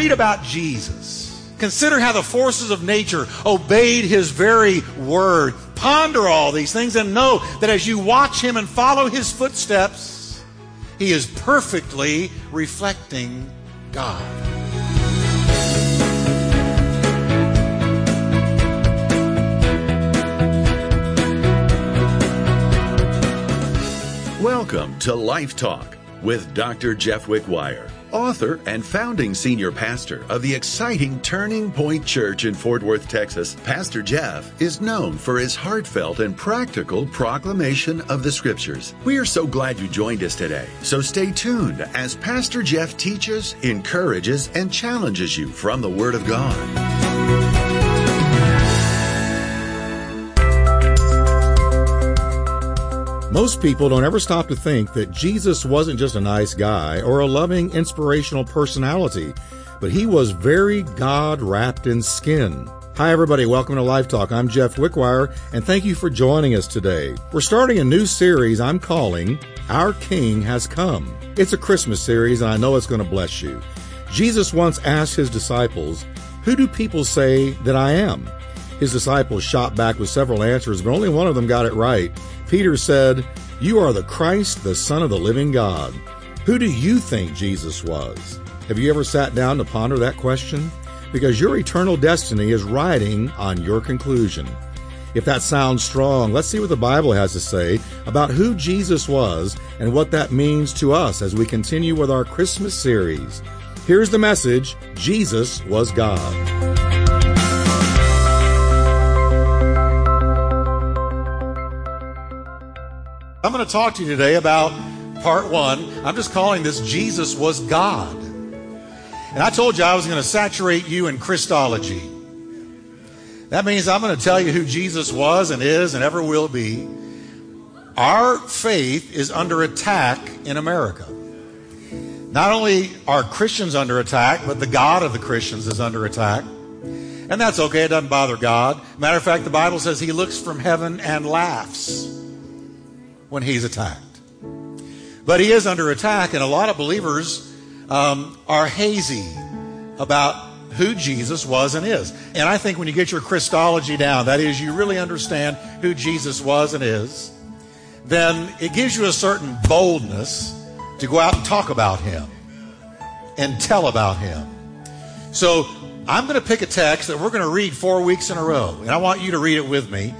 read about Jesus. Consider how the forces of nature obeyed his very word. Ponder all these things and know that as you watch him and follow his footsteps, he is perfectly reflecting God. Welcome to Life Talk with Dr. Jeff Wickwire, author and founding senior pastor of the exciting Turning Point Church in Fort Worth, Texas. Pastor Jeff is known for his heartfelt and practical proclamation of the scriptures. We are so glad you joined us today. So stay tuned as Pastor Jeff teaches, encourages, and challenges you from the Word of God. Most people don't ever stop to think that Jesus wasn't just a nice guy or a loving, inspirational personality, but he was very God wrapped in skin. Hi, everybody. Welcome to Life Talk. I'm Jeff Wickwire, and thank you for joining us today. We're starting a new series I'm calling Our King Has Come. It's a Christmas series, and I know it's going to bless you. Jesus once asked his disciples, Who do people say that I am? His disciples shot back with several answers, but only one of them got it right. Peter said, You are the Christ, the Son of the living God. Who do you think Jesus was? Have you ever sat down to ponder that question? Because your eternal destiny is riding on your conclusion. If that sounds strong, let's see what the Bible has to say about who Jesus was and what that means to us as we continue with our Christmas series. Here's the message Jesus was God. I'm going to talk to you today about part one. I'm just calling this Jesus was God. And I told you I was going to saturate you in Christology. That means I'm going to tell you who Jesus was and is and ever will be. Our faith is under attack in America. Not only are Christians under attack, but the God of the Christians is under attack. And that's okay, it doesn't bother God. Matter of fact, the Bible says he looks from heaven and laughs when he's attacked. But he is under attack, and a lot of believers um, are hazy about who Jesus was and is. And I think when you get your Christology down, that is, you really understand who Jesus was and is, then it gives you a certain boldness to go out and talk about him and tell about him. So I'm going to pick a text that we're going to read four weeks in a row, and I want you to read it with me.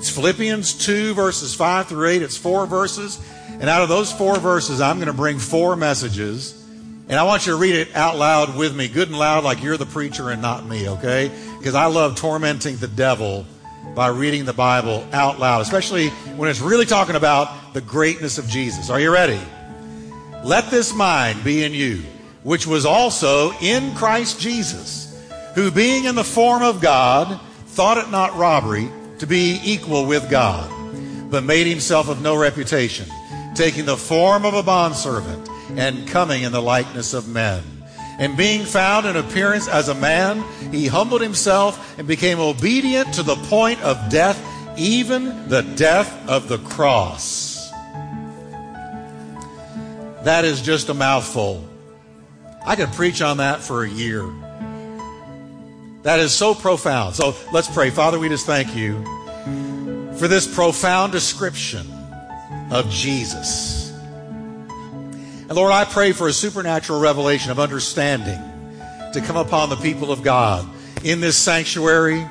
It's Philippians 2, verses 5 through 8. It's four verses. And out of those four verses, I'm going to bring four messages. And I want you to read it out loud with me, good and loud, like you're the preacher and not me, okay? Because I love tormenting the devil by reading the Bible out loud, especially when it's really talking about the greatness of Jesus. Are you ready? Let this mind be in you, which was also in Christ Jesus, who being in the form of God, thought it not robbery to be equal with God, but made himself of no reputation, taking the form of a bondservant and coming in the likeness of men. And being found in appearance as a man, he humbled himself and became obedient to the point of death, even the death of the cross. That is just a mouthful. I could preach on that for a year. That is so profound. So let's pray. Father, we just thank you for this profound description of Jesus. And Lord, I pray for a supernatural revelation of understanding to come upon the people of God in this sanctuary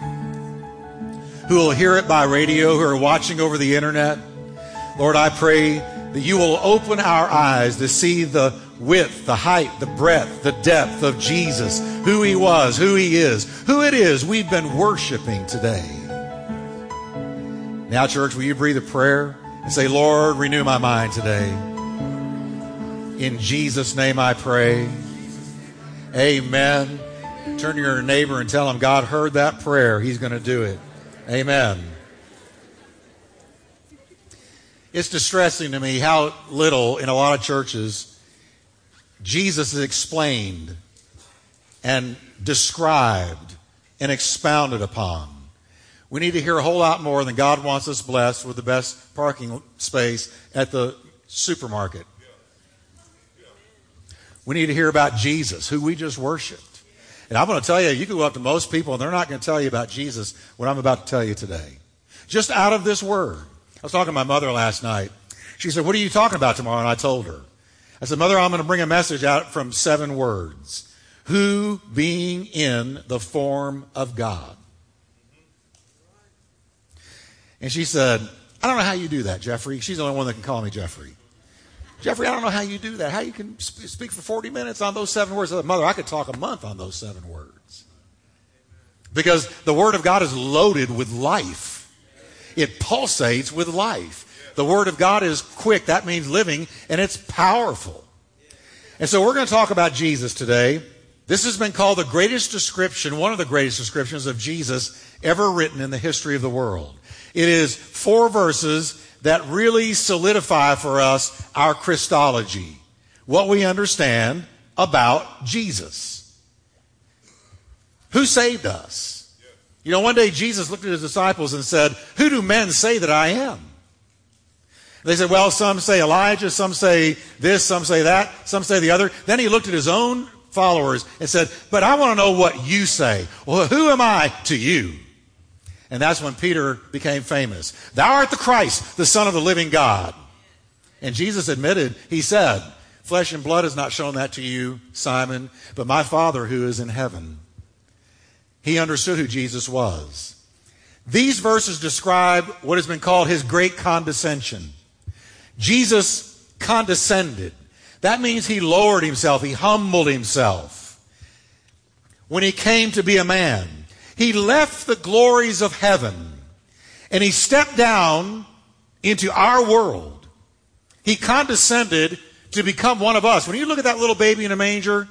who will hear it by radio, who are watching over the internet. Lord, I pray that you will open our eyes to see the width, the height, the breadth, the depth of Jesus, who he was, who he is, who it is we've been worshiping today. Now, church, will you breathe a prayer and say, Lord, renew my mind today? In Jesus' name I pray. Amen. Turn to your neighbor and tell him God heard that prayer. He's going to do it. Amen. It's distressing to me how little in a lot of churches Jesus is explained and described and expounded upon. We need to hear a whole lot more than God wants us blessed with the best parking space at the supermarket. We need to hear about Jesus, who we just worshiped. And I'm going to tell you, you can go up to most people and they're not going to tell you about Jesus, what I'm about to tell you today. Just out of this word. I was talking to my mother last night. She said, What are you talking about tomorrow? And I told her. I said, Mother, I'm going to bring a message out from seven words. Who being in the form of God. And she said, I don't know how you do that, Jeffrey. She's the only one that can call me Jeffrey. Jeffrey, I don't know how you do that. How you can speak for 40 minutes on those seven words. I said, Mother, I could talk a month on those seven words. Because the Word of God is loaded with life, it pulsates with life. The Word of God is quick. That means living, and it's powerful. And so we're going to talk about Jesus today. This has been called the greatest description, one of the greatest descriptions of Jesus ever written in the history of the world. It is four verses that really solidify for us our Christology, what we understand about Jesus. Who saved us? You know, one day Jesus looked at his disciples and said, Who do men say that I am? They said, Well, some say Elijah, some say this, some say that, some say the other. Then he looked at his own followers and said, But I want to know what you say. Well, who am I to you? And that's when Peter became famous. Thou art the Christ, the Son of the living God. And Jesus admitted, He said, Flesh and blood has not shown that to you, Simon, but my Father who is in heaven. He understood who Jesus was. These verses describe what has been called his great condescension. Jesus condescended. That means he lowered himself, he humbled himself. When he came to be a man, he left the glories of heaven and he stepped down into our world. He condescended to become one of us. When you look at that little baby in a manger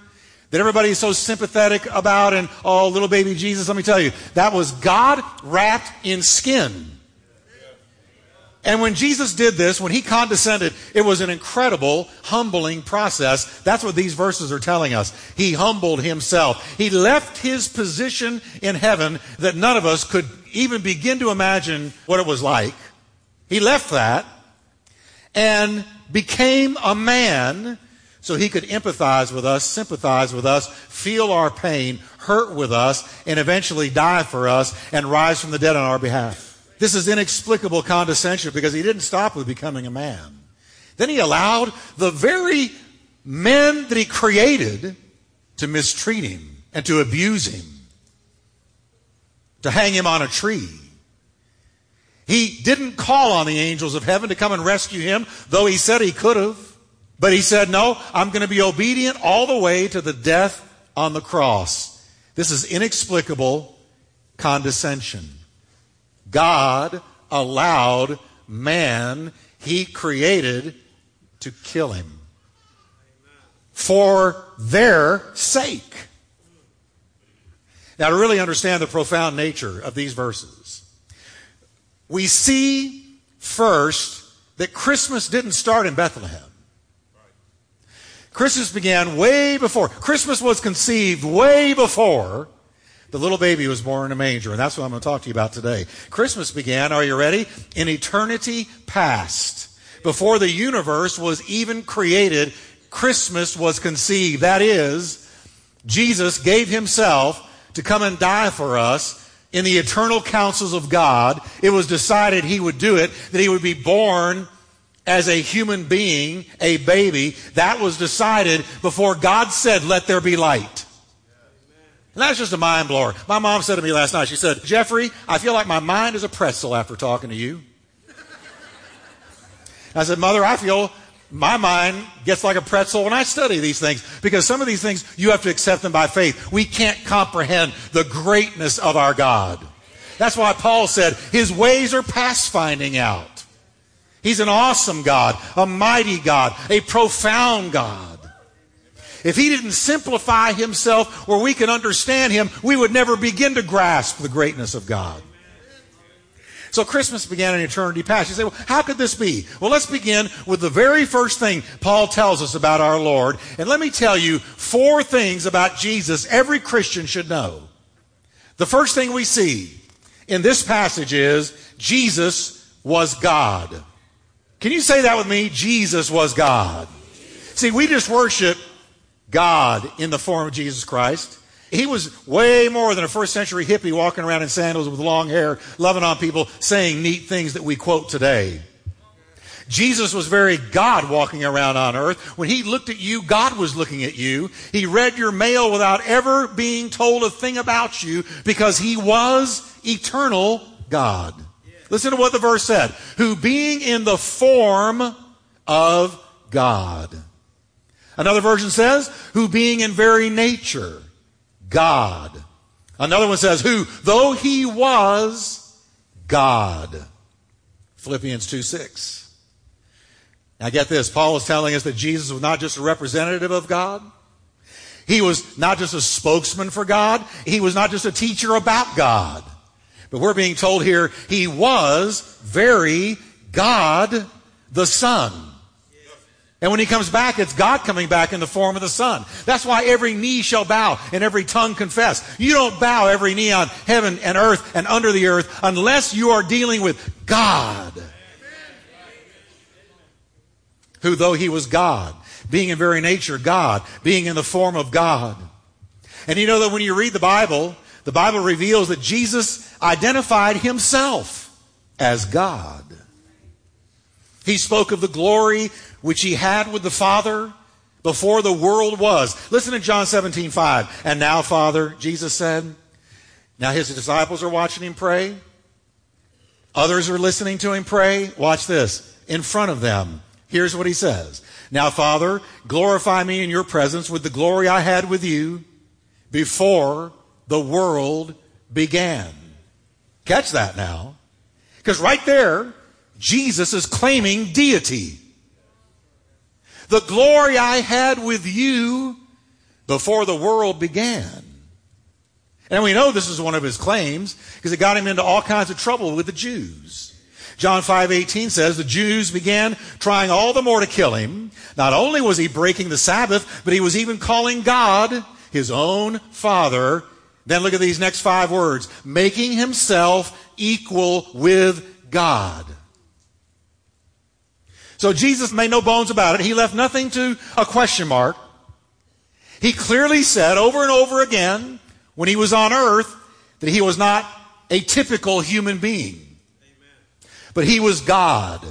that everybody is so sympathetic about and, oh, little baby Jesus, let me tell you, that was God wrapped in skin. And when Jesus did this, when he condescended, it was an incredible, humbling process. That's what these verses are telling us. He humbled himself. He left his position in heaven that none of us could even begin to imagine what it was like. He left that and became a man so he could empathize with us, sympathize with us, feel our pain, hurt with us, and eventually die for us and rise from the dead on our behalf. This is inexplicable condescension because he didn't stop with becoming a man. Then he allowed the very men that he created to mistreat him and to abuse him, to hang him on a tree. He didn't call on the angels of heaven to come and rescue him, though he said he could have. But he said, No, I'm going to be obedient all the way to the death on the cross. This is inexplicable condescension. God allowed man he created to kill him for their sake. Now, to really understand the profound nature of these verses, we see first that Christmas didn't start in Bethlehem. Christmas began way before. Christmas was conceived way before the little baby was born in a manger, and that's what I'm going to talk to you about today. Christmas began, are you ready? In eternity past. Before the universe was even created, Christmas was conceived. That is, Jesus gave himself to come and die for us in the eternal counsels of God. It was decided he would do it, that he would be born as a human being, a baby. That was decided before God said, let there be light. And that's just a mind blower. My mom said to me last night, she said, Jeffrey, I feel like my mind is a pretzel after talking to you. I said, Mother, I feel my mind gets like a pretzel when I study these things because some of these things you have to accept them by faith. We can't comprehend the greatness of our God. That's why Paul said his ways are past finding out. He's an awesome God, a mighty God, a profound God. If he didn't simplify himself where we can understand him, we would never begin to grasp the greatness of God. So Christmas began in eternity past. You say, well, how could this be? Well, let's begin with the very first thing Paul tells us about our Lord. And let me tell you four things about Jesus every Christian should know. The first thing we see in this passage is Jesus was God. Can you say that with me? Jesus was God. See, we just worship God in the form of Jesus Christ. He was way more than a first century hippie walking around in sandals with long hair, loving on people, saying neat things that we quote today. Jesus was very God walking around on earth. When he looked at you, God was looking at you. He read your mail without ever being told a thing about you because he was eternal God. Listen to what the verse said. Who being in the form of God. Another version says, who being in very nature, God. Another one says, who, though he was God. Philippians 2 6. Now get this. Paul is telling us that Jesus was not just a representative of God. He was not just a spokesman for God. He was not just a teacher about God. But we're being told here he was very God the Son. And when he comes back, it's God coming back in the form of the Son. That's why every knee shall bow and every tongue confess. You don't bow every knee on heaven and earth and under the earth unless you are dealing with God. Who, though he was God, being in very nature God, being in the form of God. And you know that when you read the Bible, the Bible reveals that Jesus identified himself as God. He spoke of the glory which he had with the Father before the world was. Listen to John 17, 5. And now, Father, Jesus said, now his disciples are watching him pray. Others are listening to him pray. Watch this. In front of them. Here's what he says. Now, Father, glorify me in your presence with the glory I had with you before the world began. Catch that now. Because right there, Jesus is claiming deity. The glory I had with you before the world began. And we know this is one of his claims because it got him into all kinds of trouble with the Jews. John 5:18 says the Jews began trying all the more to kill him. Not only was he breaking the Sabbath, but he was even calling God his own father. Then look at these next 5 words, making himself equal with God. So Jesus made no bones about it. He left nothing to a question mark. He clearly said over and over again when he was on earth that he was not a typical human being. But he was God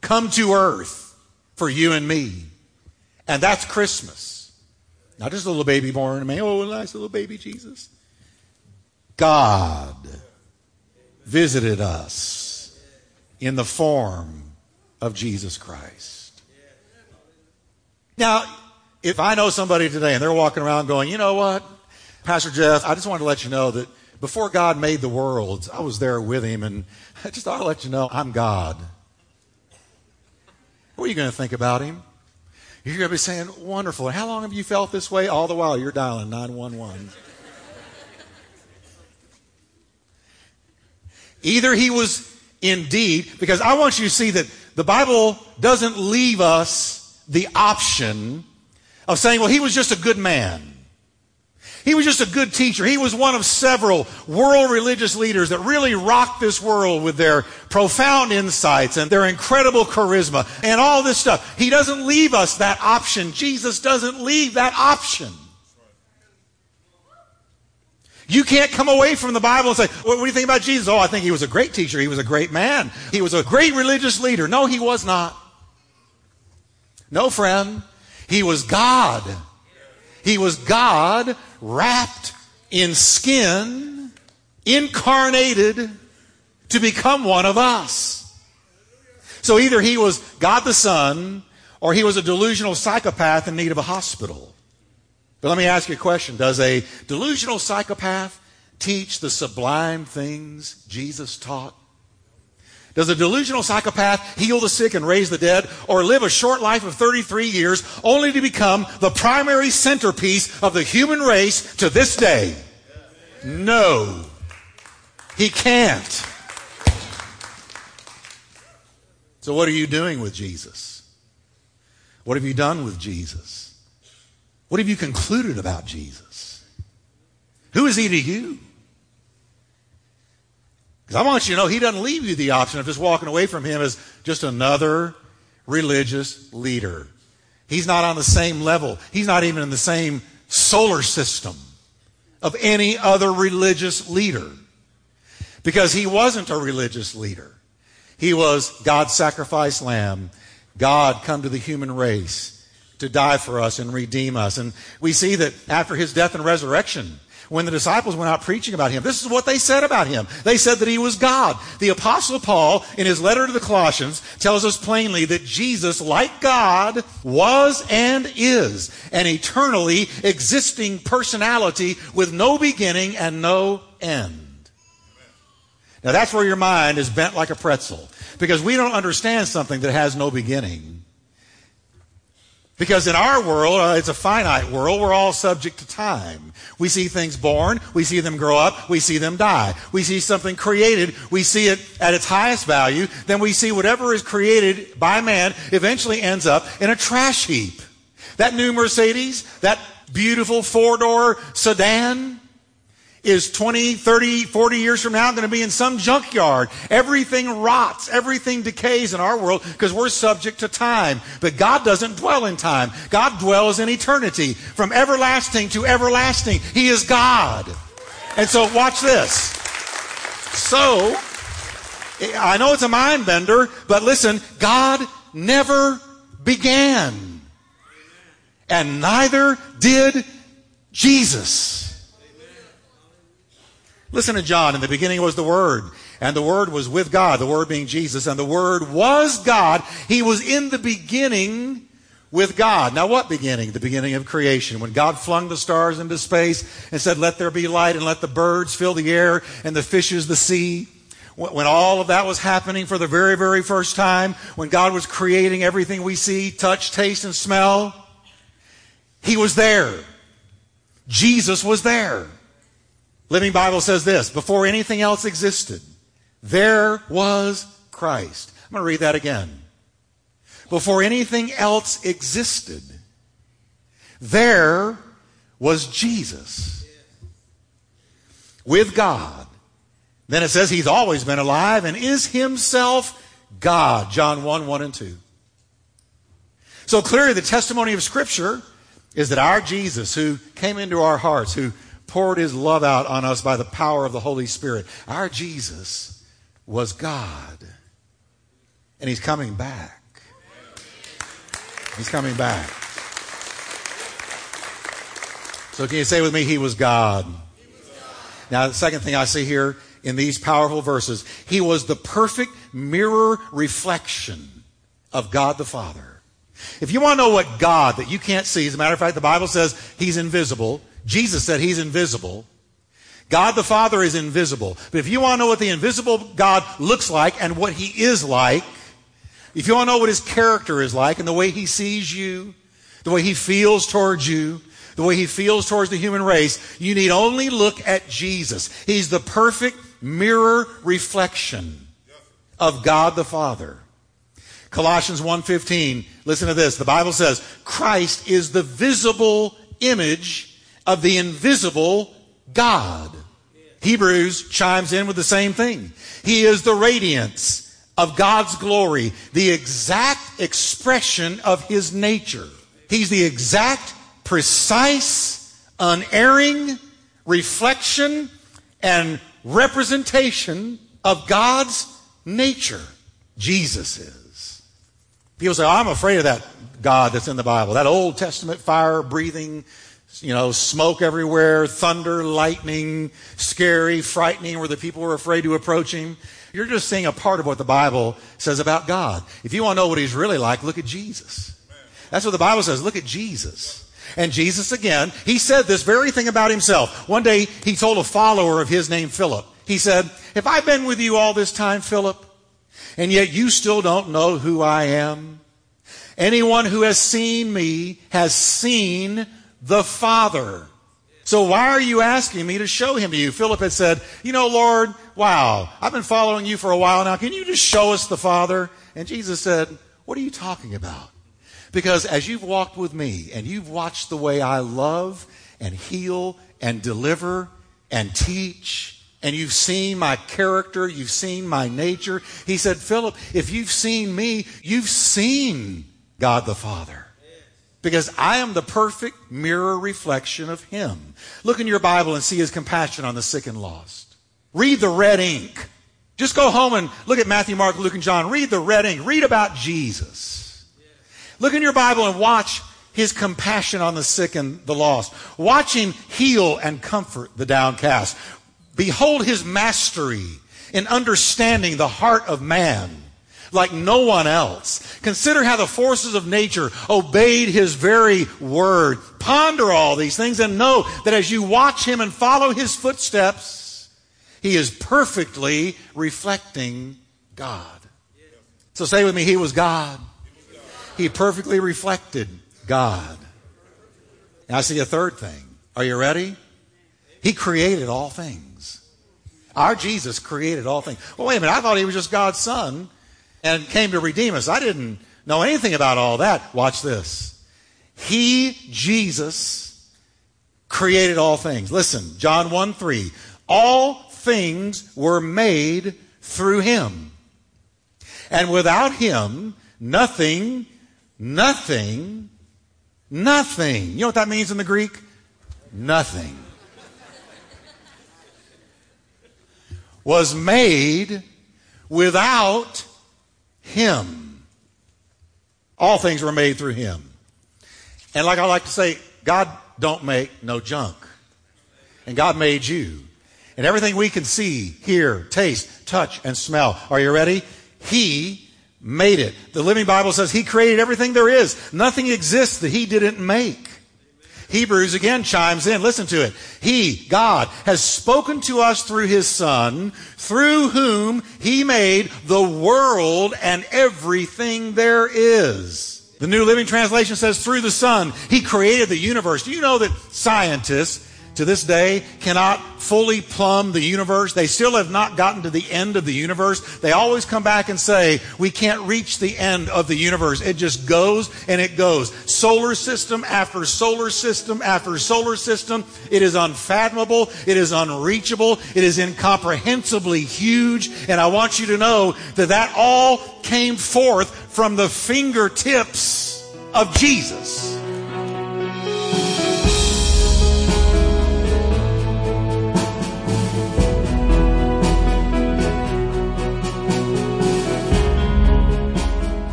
come to earth for you and me. And that's Christmas. Not just a little baby born to me. Oh, nice little baby Jesus. God visited us in the form of Jesus Christ. Now, if I know somebody today and they're walking around going, you know what, Pastor Jeff, I just wanted to let you know that before God made the worlds, I was there with him and I just thought I'd let you know I'm God. What are you going to think about him? You're going to be saying, wonderful. How long have you felt this way? All the while you're dialing 911. Either he was indeed, because I want you to see that the Bible doesn't leave us the option of saying, well, he was just a good man. He was just a good teacher. He was one of several world religious leaders that really rocked this world with their profound insights and their incredible charisma and all this stuff. He doesn't leave us that option. Jesus doesn't leave that option. You can't come away from the Bible and say, well, what do you think about Jesus? Oh, I think he was a great teacher. He was a great man. He was a great religious leader. No, he was not. No, friend. He was God. He was God wrapped in skin, incarnated to become one of us. So either he was God the Son or he was a delusional psychopath in need of a hospital. But let me ask you a question. Does a delusional psychopath teach the sublime things Jesus taught? Does a delusional psychopath heal the sick and raise the dead or live a short life of 33 years only to become the primary centerpiece of the human race to this day? No. He can't. So what are you doing with Jesus? What have you done with Jesus? What have you concluded about Jesus? Who is he to you? Because I want you to know he doesn't leave you the option of just walking away from him as just another religious leader. He's not on the same level. He's not even in the same solar system of any other religious leader. Because he wasn't a religious leader. He was God's sacrificed lamb. God come to the human race to die for us and redeem us. And we see that after his death and resurrection, when the disciples went out preaching about him, this is what they said about him. They said that he was God. The apostle Paul, in his letter to the Colossians, tells us plainly that Jesus, like God, was and is an eternally existing personality with no beginning and no end. Now that's where your mind is bent like a pretzel. Because we don't understand something that has no beginning. Because in our world, uh, it's a finite world, we're all subject to time. We see things born, we see them grow up, we see them die. We see something created, we see it at its highest value, then we see whatever is created by man eventually ends up in a trash heap. That new Mercedes, that beautiful four door sedan, is 20, 30, 40 years from now going to be in some junkyard. Everything rots. Everything decays in our world because we're subject to time. But God doesn't dwell in time. God dwells in eternity. From everlasting to everlasting. He is God. And so watch this. So, I know it's a mind bender, but listen, God never began. And neither did Jesus. Listen to John. In the beginning was the Word, and the Word was with God, the Word being Jesus, and the Word was God. He was in the beginning with God. Now, what beginning? The beginning of creation. When God flung the stars into space and said, Let there be light, and let the birds fill the air, and the fishes the sea. When all of that was happening for the very, very first time, when God was creating everything we see, touch, taste, and smell, He was there. Jesus was there. Living Bible says this before anything else existed, there was Christ. I'm going to read that again. Before anything else existed, there was Jesus with God. Then it says he's always been alive and is himself God. John 1 1 and 2. So clearly, the testimony of Scripture is that our Jesus, who came into our hearts, who poured his love out on us by the power of the Holy Spirit. Our Jesus was God. And he's coming back. He's coming back. So can you say with me, he was God? Now, the second thing I see here in these powerful verses, he was the perfect mirror reflection of God the Father. If you want to know what God that you can't see, as a matter of fact, the Bible says he's invisible. Jesus said he's invisible. God the Father is invisible. But if you want to know what the invisible God looks like and what he is like, if you want to know what his character is like and the way he sees you, the way he feels towards you, the way he feels towards the human race, you need only look at Jesus. He's the perfect mirror reflection of God the Father. Colossians 1:15, listen to this. The Bible says, Christ is the visible image of the invisible God. Hebrews chimes in with the same thing. He is the radiance of God's glory, the exact expression of His nature. He's the exact, precise, unerring reflection and representation of God's nature. Jesus is. People say, oh, I'm afraid of that God that's in the Bible, that Old Testament fire breathing you know, smoke everywhere, thunder, lightning, scary, frightening, where the people were afraid to approach him. You're just seeing a part of what the Bible says about God. If you want to know what he's really like, look at Jesus. That's what the Bible says. Look at Jesus. And Jesus, again, he said this very thing about himself. One day, he told a follower of his named Philip, he said, Have I've been with you all this time, Philip? And yet you still don't know who I am? Anyone who has seen me has seen the Father. So why are you asking me to show him to you? Philip had said, You know, Lord, wow, I've been following you for a while now. Can you just show us the Father? And Jesus said, What are you talking about? Because as you've walked with me and you've watched the way I love and heal and deliver and teach, and you've seen my character, you've seen my nature, he said, Philip, if you've seen me, you've seen God the Father. Because I am the perfect mirror reflection of Him. Look in your Bible and see His compassion on the sick and lost. Read the red ink. Just go home and look at Matthew, Mark, Luke, and John. Read the red ink. Read about Jesus. Look in your Bible and watch His compassion on the sick and the lost. Watch Him heal and comfort the downcast. Behold His mastery in understanding the heart of man like no one else. Consider how the forces of nature obeyed his very word. Ponder all these things and know that as you watch him and follow his footsteps, he is perfectly reflecting God. So say with me, he was God. He perfectly reflected God. And I see a third thing. Are you ready? He created all things. Our Jesus created all things. Well, wait a minute. I thought he was just God's son and came to redeem us. I didn't know anything about all that. Watch this. He, Jesus, created all things. Listen, John 1 3. All things were made through him. And without him, nothing, nothing, nothing. You know what that means in the Greek? Nothing. was made without him. All things were made through him. And like I like to say, God don't make no junk. And God made you. And everything we can see, hear, taste, touch, and smell. Are you ready? He made it. The Living Bible says He created everything there is. Nothing exists that He didn't make. Hebrews again chimes in. Listen to it. He, God, has spoken to us through His Son, through whom He made the world and everything there is. The New Living Translation says, through the Son, He created the universe. Do you know that scientists to this day cannot fully plumb the universe. They still have not gotten to the end of the universe. They always come back and say, we can't reach the end of the universe. It just goes and it goes. Solar system after solar system after solar system. It is unfathomable. It is unreachable. It is incomprehensibly huge. And I want you to know that that all came forth from the fingertips of Jesus.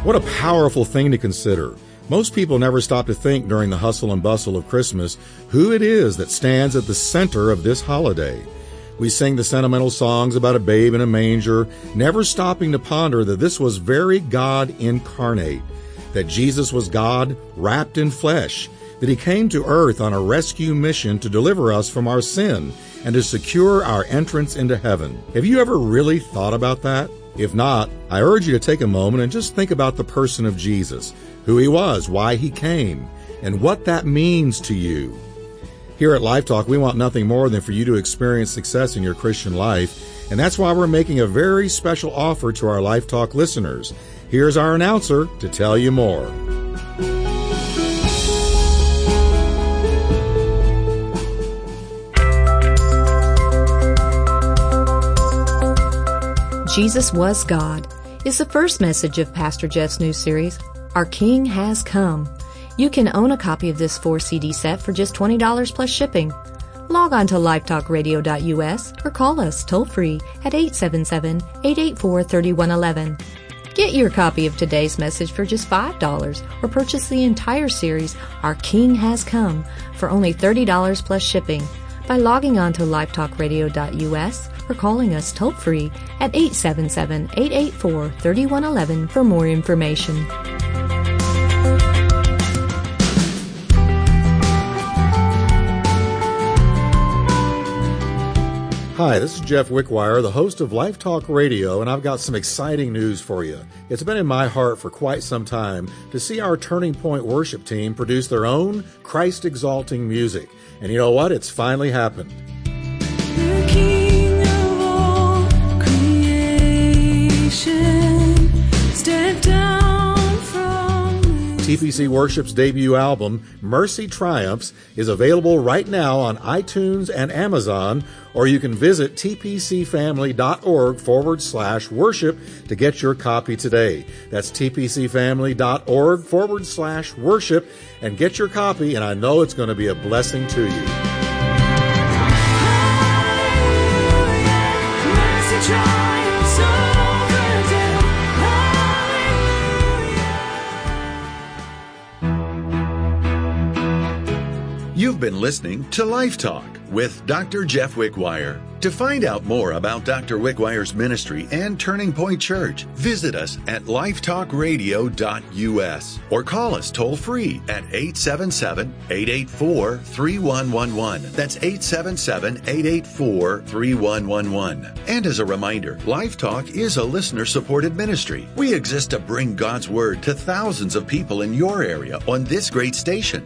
What a powerful thing to consider. Most people never stop to think during the hustle and bustle of Christmas who it is that stands at the center of this holiday. We sing the sentimental songs about a babe in a manger, never stopping to ponder that this was very God incarnate, that Jesus was God wrapped in flesh, that he came to earth on a rescue mission to deliver us from our sin and to secure our entrance into heaven. Have you ever really thought about that? If not, I urge you to take a moment and just think about the person of Jesus, who he was, why he came, and what that means to you. Here at Life Talk, we want nothing more than for you to experience success in your Christian life, and that's why we're making a very special offer to our Life Talk listeners. Here's our announcer to tell you more. Jesus Was God is the first message of Pastor Jeff's new series, Our King Has Come. You can own a copy of this 4 CD set for just $20 plus shipping. Log on to lifetalkradio.us or call us toll free at 877-884-3111. Get your copy of today's message for just $5 or purchase the entire series, Our King Has Come, for only $30 plus shipping by logging on to lifetalkradio.us or calling us toll free at 877 884 3111 for more information. Hi, this is Jeff Wickwire, the host of Life Talk Radio, and I've got some exciting news for you. It's been in my heart for quite some time to see our Turning Point worship team produce their own Christ exalting music. And you know what? It's finally happened. TPC Worship's debut album, Mercy Triumphs, is available right now on iTunes and Amazon, or you can visit tpcfamily.org forward slash worship to get your copy today. That's tpcfamily.org forward slash worship and get your copy, and I know it's going to be a blessing to you. Been listening to Life Talk with Dr. Jeff Wickwire. To find out more about Dr. Wickwire's ministry and Turning Point Church, visit us at lifetalkradio.us or call us toll free at 877 884 3111. That's 877 884 3111. And as a reminder, Life Talk is a listener supported ministry. We exist to bring God's Word to thousands of people in your area on this great station.